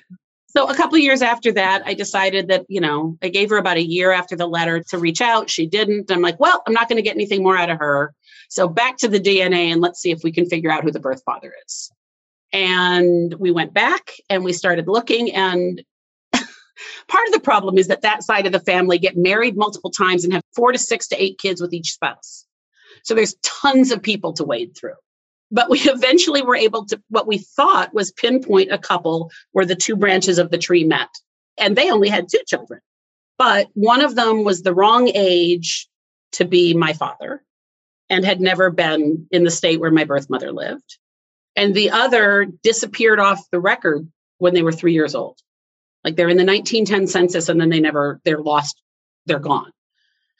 So a couple years after that, I decided that, you know, I gave her about a year after the letter to reach out. She didn't. I'm like, well, I'm not going to get anything more out of her. So back to the DNA and let's see if we can figure out who the birth father is. And we went back and we started looking and part of the problem is that that side of the family get married multiple times and have four to six to eight kids with each spouse. So there's tons of people to wade through. But we eventually were able to, what we thought was pinpoint a couple where the two branches of the tree met. And they only had two children. But one of them was the wrong age to be my father and had never been in the state where my birth mother lived. And the other disappeared off the record when they were three years old. Like they're in the 1910 census and then they never, they're lost, they're gone.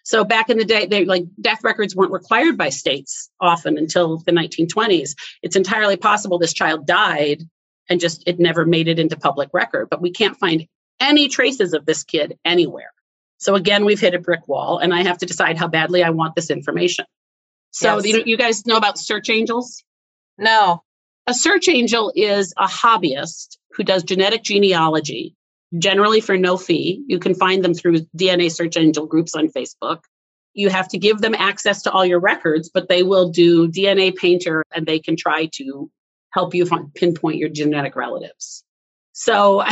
So back in the day, they like death records weren't required by states often until the 1920s. It's entirely possible this child died and just it never made it into public record, but we can't find any traces of this kid anywhere. So again, we've hit a brick wall and I have to decide how badly I want this information. So yes. you, you guys know about search angels? No. A search angel is a hobbyist who does genetic genealogy generally for no fee. You can find them through DNA Search Angel groups on Facebook. You have to give them access to all your records, but they will do DNA Painter and they can try to help you find, pinpoint your genetic relatives. So,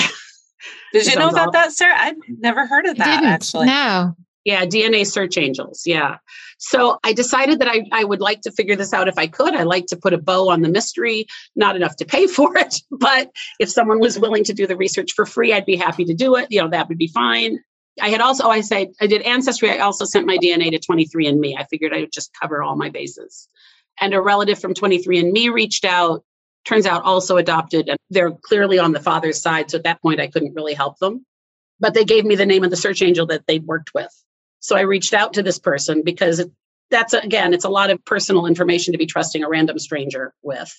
did you know about all, that, sir? I've never heard of that. Actually, no. Yeah, DNA search angels. Yeah. So I decided that I, I would like to figure this out if I could. I like to put a bow on the mystery, not enough to pay for it. But if someone was willing to do the research for free, I'd be happy to do it. You know, that would be fine. I had also, I said, I did Ancestry. I also sent my DNA to 23andMe. I figured I would just cover all my bases. And a relative from 23andMe reached out, turns out also adopted, and they're clearly on the father's side. So at that point, I couldn't really help them. But they gave me the name of the search angel that they'd worked with. So I reached out to this person because that's, again, it's a lot of personal information to be trusting a random stranger with.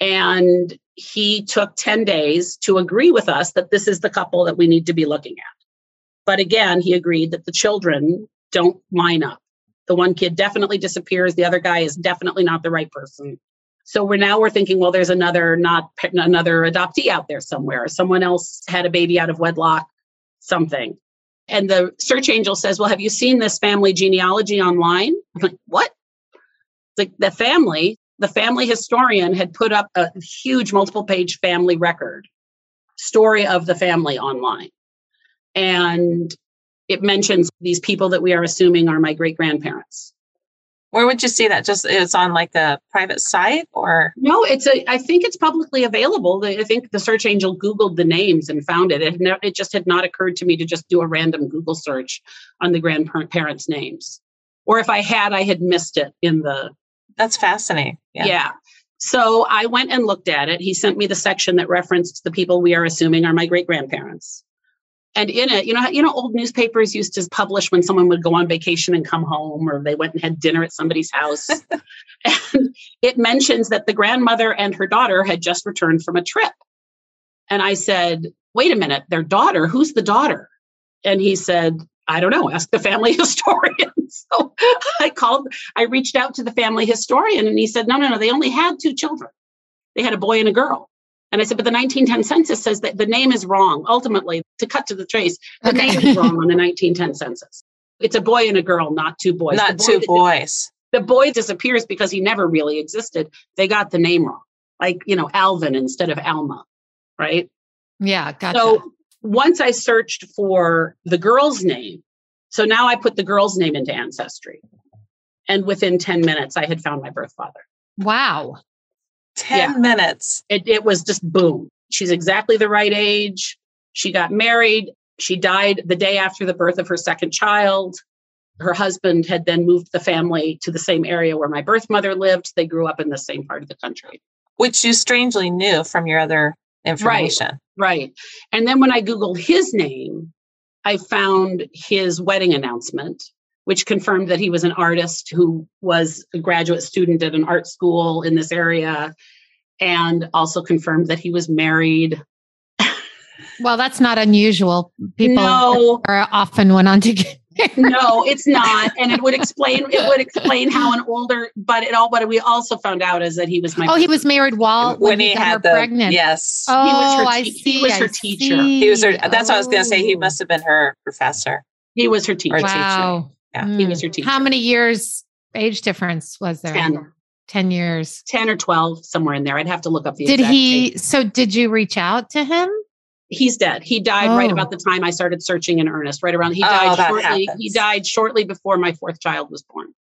And he took 10 days to agree with us that this is the couple that we need to be looking at. But again, he agreed that the children don't line up. The one kid definitely disappears. The other guy is definitely not the right person. So we're now we're thinking, well, there's another not another adoptee out there somewhere. Someone else had a baby out of wedlock, something. And the search angel says, Well, have you seen this family genealogy online? I'm like, What? Like the family, the family historian had put up a huge multiple page family record story of the family online. And it mentions these people that we are assuming are my great grandparents. Where would you see that? Just it's on like a private site or no? It's a. I think it's publicly available. I think the search angel Googled the names and found it. It, ne- it just had not occurred to me to just do a random Google search on the grandparents' names, or if I had, I had missed it in the. That's fascinating. Yeah. yeah. So I went and looked at it. He sent me the section that referenced the people we are assuming are my great grandparents. And in it, you know, you know, old newspapers used to publish when someone would go on vacation and come home, or they went and had dinner at somebody's house. and it mentions that the grandmother and her daughter had just returned from a trip. And I said, wait a minute, their daughter, who's the daughter? And he said, I don't know, ask the family historian. so I called, I reached out to the family historian and he said, no, no, no, they only had two children. They had a boy and a girl. And I said, but the 1910 census says that the name is wrong. Ultimately, to cut to the chase, the okay. name is wrong on the 1910 census. It's a boy and a girl, not two boys. Not two boys. The boy disappears because he never really existed. They got the name wrong, like, you know, Alvin instead of Alma, right? Yeah, gotcha. So once I searched for the girl's name, so now I put the girl's name into Ancestry. And within 10 minutes, I had found my birth father. Wow. 10 yeah. minutes. It, it was just boom. She's exactly the right age. She got married. She died the day after the birth of her second child. Her husband had then moved the family to the same area where my birth mother lived. They grew up in the same part of the country. Which you strangely knew from your other information. Right. right. And then when I Googled his name, I found his wedding announcement which confirmed that he was an artist who was a graduate student at an art school in this area and also confirmed that he was married. well, that's not unusual. People no. are often went on to get no, it's not, and it would explain it would explain how an older, but it all. What we also found out is that he was my. Oh, he was married while when, when he, he had the, pregnant. Yes. Oh, he was her, I see. He was I her teacher. He was her. That's oh. what I was going to say. He must have been her professor. He was her teacher. Wow. Teacher. Yeah, mm. he was your teacher. How many years age difference was there? 10. 10 years. 10 or 12, somewhere in there. I'd have to look up the Did he, date. so did you reach out to him? He's dead. He died oh. right about the time I started searching in earnest, right around, he oh, died shortly. Happens. He died shortly before my fourth child was born.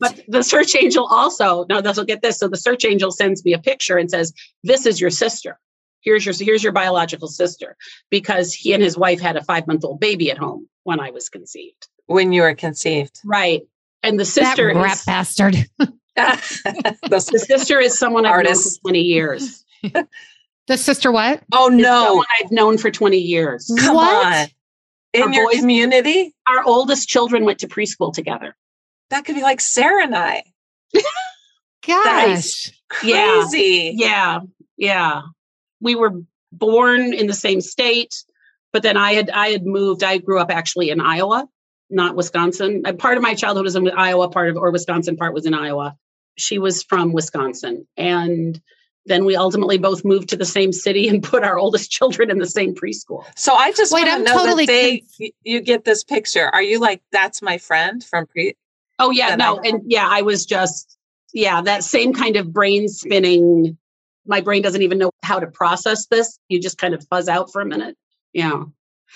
But the search angel also, no, this will get this. So the search angel sends me a picture and says, This is your sister. Here's your here's your biological sister. Because he and his wife had a five month old baby at home when I was conceived when you were conceived. Right. And the sister that rat is, bastard. the, sister is someone I've known for 20 years. the sister what? Oh no. Someone I've known for 20 years. Come what? on. In our your boys, community? Our oldest children went to preschool together. That could be like Sarah and I. Gosh. Crazy. Yeah. yeah. Yeah. We were born in the same state, but then I had I had moved. I grew up actually in Iowa not Wisconsin. Uh, part of my childhood was in Iowa, part of or Wisconsin part was in Iowa. She was from Wisconsin. And then we ultimately both moved to the same city and put our oldest children in the same preschool. So I just Wait, want to know totally that they conf- you get this picture. Are you like that's my friend from pre Oh yeah, no. and yeah, I was just yeah, that same kind of brain spinning. My brain doesn't even know how to process this. You just kind of fuzz out for a minute. Yeah.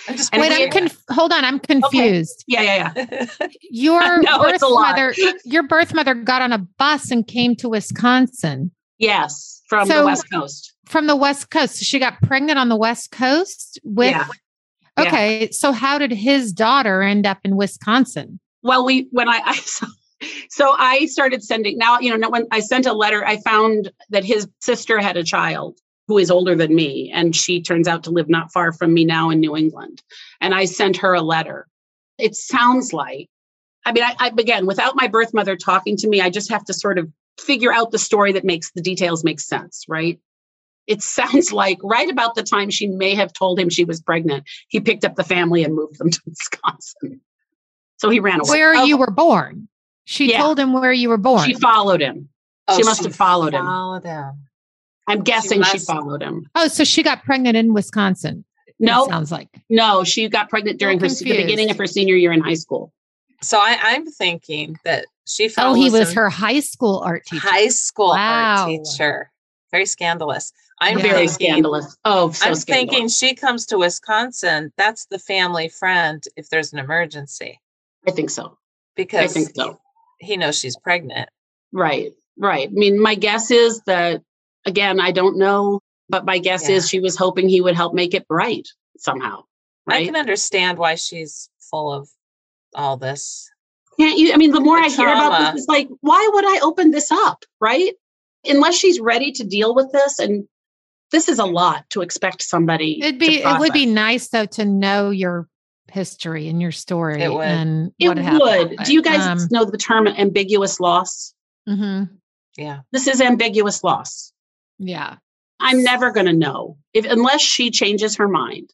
I'm just wait. I'm conf- hold on. I'm confused. Okay. Yeah, yeah, yeah. Your no, birth mother, your birth mother got on a bus and came to Wisconsin. Yes, from so, the West Coast. From the West Coast, so she got pregnant on the West Coast with. Yeah. Okay, yeah. so how did his daughter end up in Wisconsin? Well, we when I, I so, so I started sending now. You know, when I sent a letter, I found that his sister had a child who is older than me. And she turns out to live not far from me now in New England. And I sent her a letter. It sounds like, I mean, I, I again, without my birth mother talking to me, I just have to sort of figure out the story that makes the details make sense, right? It sounds like right about the time she may have told him she was pregnant, he picked up the family and moved them to Wisconsin. So he ran away. Where oh. you were born. She yeah. told him where you were born. She followed him. Oh, she must she have followed, followed him. him. I'm guessing she, she, followed him. Oh, so she got pregnant in Wisconsin. No, sounds like no. She got pregnant during her the beginning of her senior year in high school. So I, am thinking that she. Oh, he was her high school art teacher. High school wow. art teacher. Very scandalous. I'm yeah. very scandalous. Oh, so I'm scandalous. thinking she comes to Wisconsin. That's the family friend if there's an emergency. I think so. Because I think so. He, he knows she's pregnant. Right. Right. I mean, my guess is that again, I don't know, but my guess yeah. is she was hoping he would help make it right somehow. Right? I can understand why she's full of all this. Can't you, I mean, the more the I trauma. hear about this, it's like, why would I open this up? Right? Unless she's ready to deal with this, and this is a lot to expect somebody. It'd be it would be nice though to know your history and your story it would. and it would. Do you guys um, know the term ambiguous loss? Mm-hmm. Yeah, this is ambiguous loss. Yeah. I'm never going to know if unless she changes her mind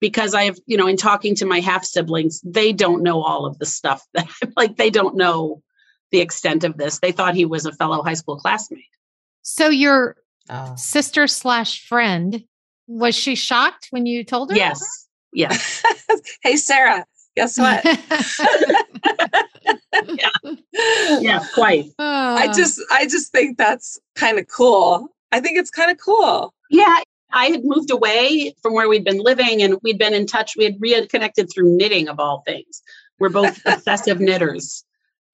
because I have, you know, in talking to my half siblings, they don't know all of the stuff that like they don't know the extent of this. They thought he was a fellow high school classmate. So your oh. sister slash friend was she shocked when you told her? Yes. Yes. hey Sarah, guess what? yeah. yeah, quite. I ah. just I just think that's kind of cool I think it's kind of cool. Yeah. I had moved away from where we'd been living and we'd been in touch. We had reconnected through knitting, of all things. We're both obsessive knitters.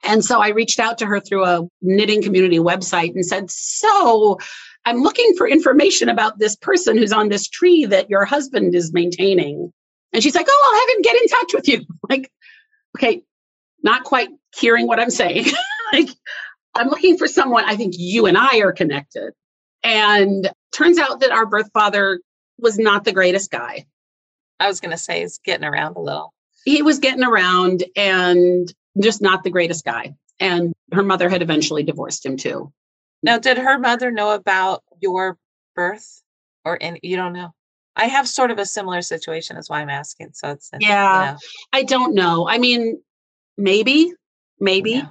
And so I reached out to her through a knitting community website and said, So I'm looking for information about this person who's on this tree that your husband is maintaining. And she's like, Oh, I'll have him get in touch with you. Like, okay, not quite hearing what I'm saying. like, I'm looking for someone I think you and I are connected. And turns out that our birth father was not the greatest guy. I was going to say he's getting around a little. He was getting around and just not the greatest guy. And her mother had eventually divorced him too. Now, did her mother know about your birth or in, you don't know? I have sort of a similar situation. That's why I'm asking. So it's, yeah, you know. I don't know. I mean, maybe, maybe yeah.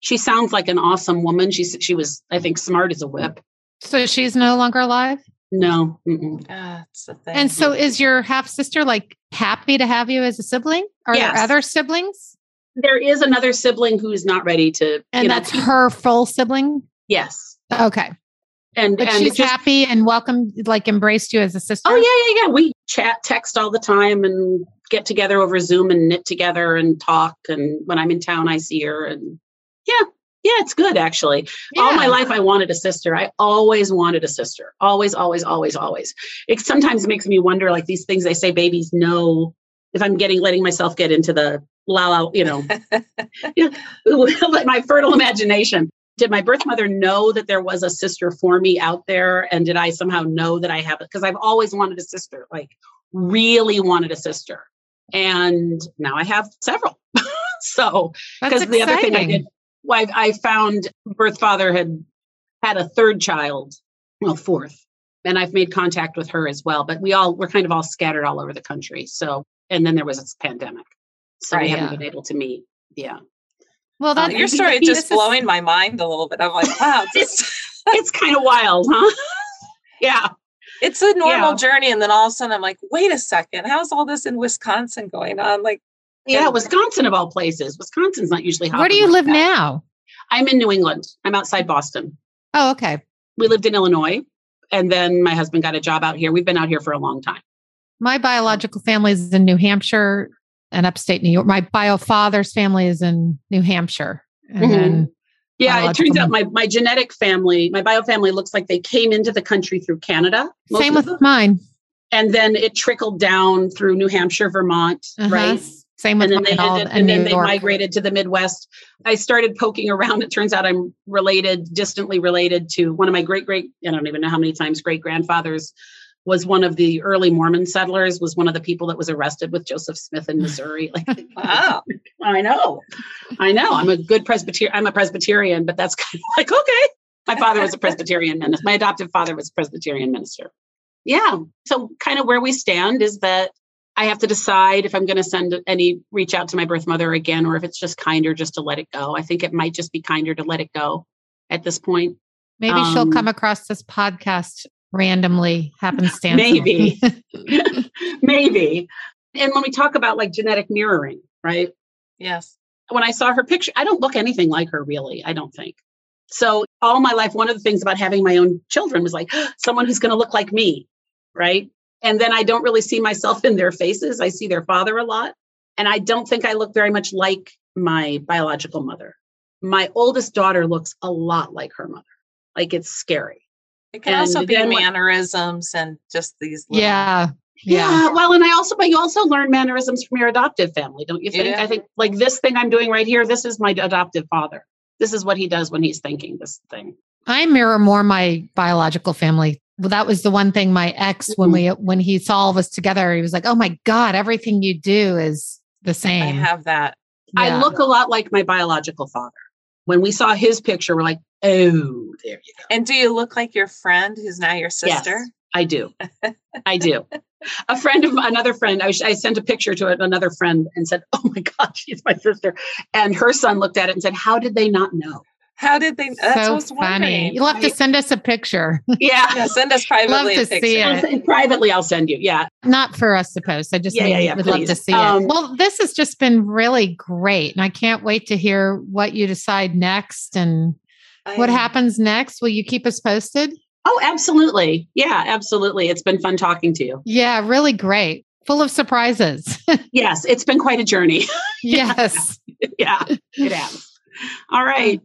she sounds like an awesome woman. She's, she was, I think, smart as a whip. So she's no longer alive? No. That's the thing. And so is your half sister like happy to have you as a sibling? Are yes. there other siblings? There is another sibling who's not ready to. And that's know, her full sibling? Yes. Okay. And, but and she's just, happy and welcome, like embraced you as a sister. Oh yeah, yeah, yeah. We chat, text all the time, and get together over Zoom and knit together and talk. And when I'm in town, I see her. And yeah, yeah, it's good actually. Yeah. All my life, I wanted a sister. I always wanted a sister. Always, always, always, always. It sometimes makes me wonder, like these things they say babies know. If I'm getting letting myself get into the la la, you know, let my fertile imagination. Did my birth mother know that there was a sister for me out there, and did I somehow know that I have it? Because I've always wanted a sister, like really wanted a sister, and now I have several. so because the other thing I did I, I found birth father had had a third child, well, fourth, and I've made contact with her as well. But we all we're kind of all scattered all over the country. So, and then there was this pandemic, so right, we haven't yeah. been able to meet. Yeah. Well, that, uh, your story is just blowing is, my mind a little bit. I'm like, wow, it's, it's kind of wild, huh? yeah. It's a normal yeah. journey. And then all of a sudden I'm like, wait a second, how's all this in Wisconsin going on? Like, yeah, Wisconsin of all places. Wisconsin's not usually hot. Where do you live that. now? I'm in New England. I'm outside Boston. Oh, okay. We lived in Illinois, and then my husband got a job out here. We've been out here for a long time. My biological family is in New Hampshire and upstate New York. My bio father's family is in New Hampshire. And mm-hmm. Yeah, it turns out my, my genetic family, my bio family looks like they came into the country through Canada. Same with mine. And then it trickled down through New Hampshire, Vermont, uh-huh. right? Same with and then they, and, and then they migrated to the Midwest. I started poking around. It turns out I'm related, distantly related to one of my great great. I don't even know how many times great grandfathers was one of the early Mormon settlers. Was one of the people that was arrested with Joseph Smith in Missouri. Like, wow, I know, I know. I'm a good Presbyterian. I'm a Presbyterian, but that's kind of like okay. My father was a Presbyterian minister. My adoptive father was a Presbyterian minister. Yeah. So kind of where we stand is that I have to decide if I'm going to send any reach out to my birth mother again, or if it's just kinder just to let it go. I think it might just be kinder to let it go at this point. Maybe um, she'll come across this podcast randomly, happenstance. Maybe, maybe. And when we talk about like genetic mirroring, right? Yes. When I saw her picture, I don't look anything like her, really. I don't think. So all my life, one of the things about having my own children was like someone who's going to look like me, right? And then I don't really see myself in their faces. I see their father a lot. And I don't think I look very much like my biological mother. My oldest daughter looks a lot like her mother. Like it's scary. It can and also be mannerisms and just these. Little... Yeah. Yeah. yeah. Well, and I also, but you also learn mannerisms from your adoptive family, don't you think? Yeah. I think like this thing I'm doing right here, this is my adoptive father. This is what he does when he's thinking this thing. I mirror more my biological family well, that was the one thing my ex when we when he saw all of us together, he was like, "Oh my god, everything you do is the same." I have that. Yeah. I look a lot like my biological father. When we saw his picture, we're like, "Oh, there you go." And do you look like your friend who's now your sister? Yes, I do. I do. A friend of another friend, I, I sent a picture to another friend and said, "Oh my god, she's my sister," and her son looked at it and said, "How did they not know?" How did they? That's so funny. You'll have to send us a picture. Yeah, yeah send us privately. love to see it. I'll privately, I'll send you. Yeah, not for us to post. I just yeah, yeah, yeah, would please. love to see um, it. Well, this has just been really great, and I can't wait to hear what you decide next and I, what happens next. Will you keep us posted? Oh, absolutely. Yeah, absolutely. It's been fun talking to you. Yeah, really great. Full of surprises. yes, it's been quite a journey. yes. yeah, it has. All right.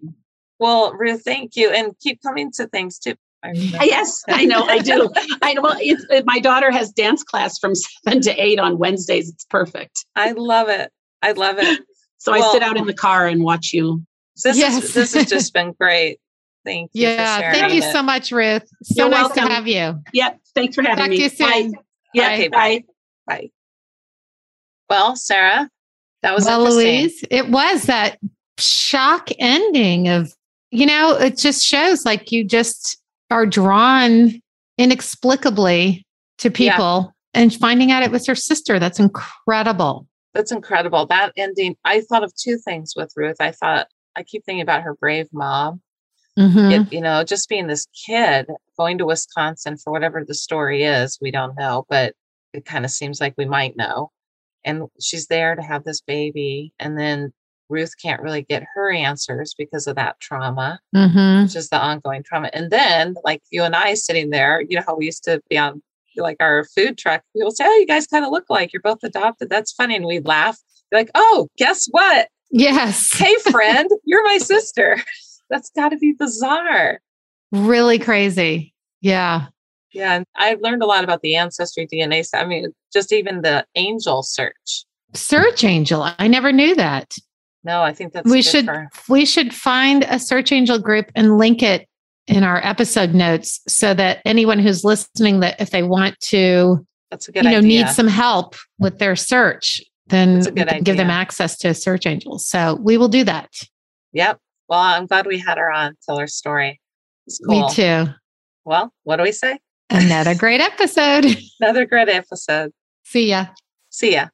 Well, Ruth, thank you, and keep coming to things too. yes, I know, I do. I know. Well, it, my daughter has dance class from seven to eight on Wednesdays. It's perfect. I love it. I love it. So well, I sit out in the car and watch you. This yes. is, this has just been great. Thank you. Yeah, thank you it. so much, Ruth. So You're nice welcome. to have you. Yep. Thanks for having Talk me. To you soon. Bye. Yeah. Okay, bye. bye. Well, Sarah, that was well, Louise. It was that shock ending of you know, it just shows like you just are drawn inexplicably to people yeah. and finding out it was her sister. That's incredible. That's incredible. That ending, I thought of two things with Ruth. I thought, I keep thinking about her brave mom. Mm-hmm. It, you know, just being this kid going to Wisconsin for whatever the story is, we don't know, but it kind of seems like we might know. And she's there to have this baby. And then Ruth can't really get her answers because of that trauma, mm-hmm. which is the ongoing trauma. And then, like you and I sitting there, you know how we used to be on like our food truck. People say, "Oh, you guys kind of look like you're both adopted." That's funny, and we laugh. You're like, "Oh, guess what? Yes. hey, friend, you're my sister." That's got to be bizarre. Really crazy. Yeah. Yeah, and I've learned a lot about the ancestry DNA. I mean, just even the angel search. Search angel. I never knew that. No, I think that's we should for... we should find a search angel group and link it in our episode notes so that anyone who's listening that if they want to that's a good you know idea. need some help with their search then give them access to search angels so we will do that. Yep. Well i'm glad we had her on tell her story. Cool. me too. Well what do we say? Another great episode. Another great episode. See ya. See ya.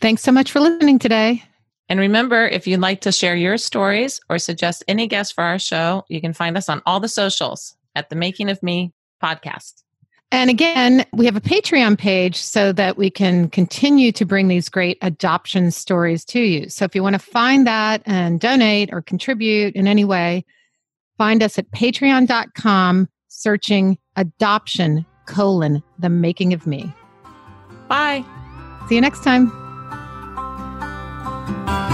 Thanks so much for listening today and remember, if you'd like to share your stories or suggest any guests for our show, you can find us on all the socials at the Making of Me podcast. And again, we have a Patreon page so that we can continue to bring these great adoption stories to you. So if you want to find that and donate or contribute in any way, find us at patreon.com searching adoption colon the making of me. Bye. See you next time. Bye.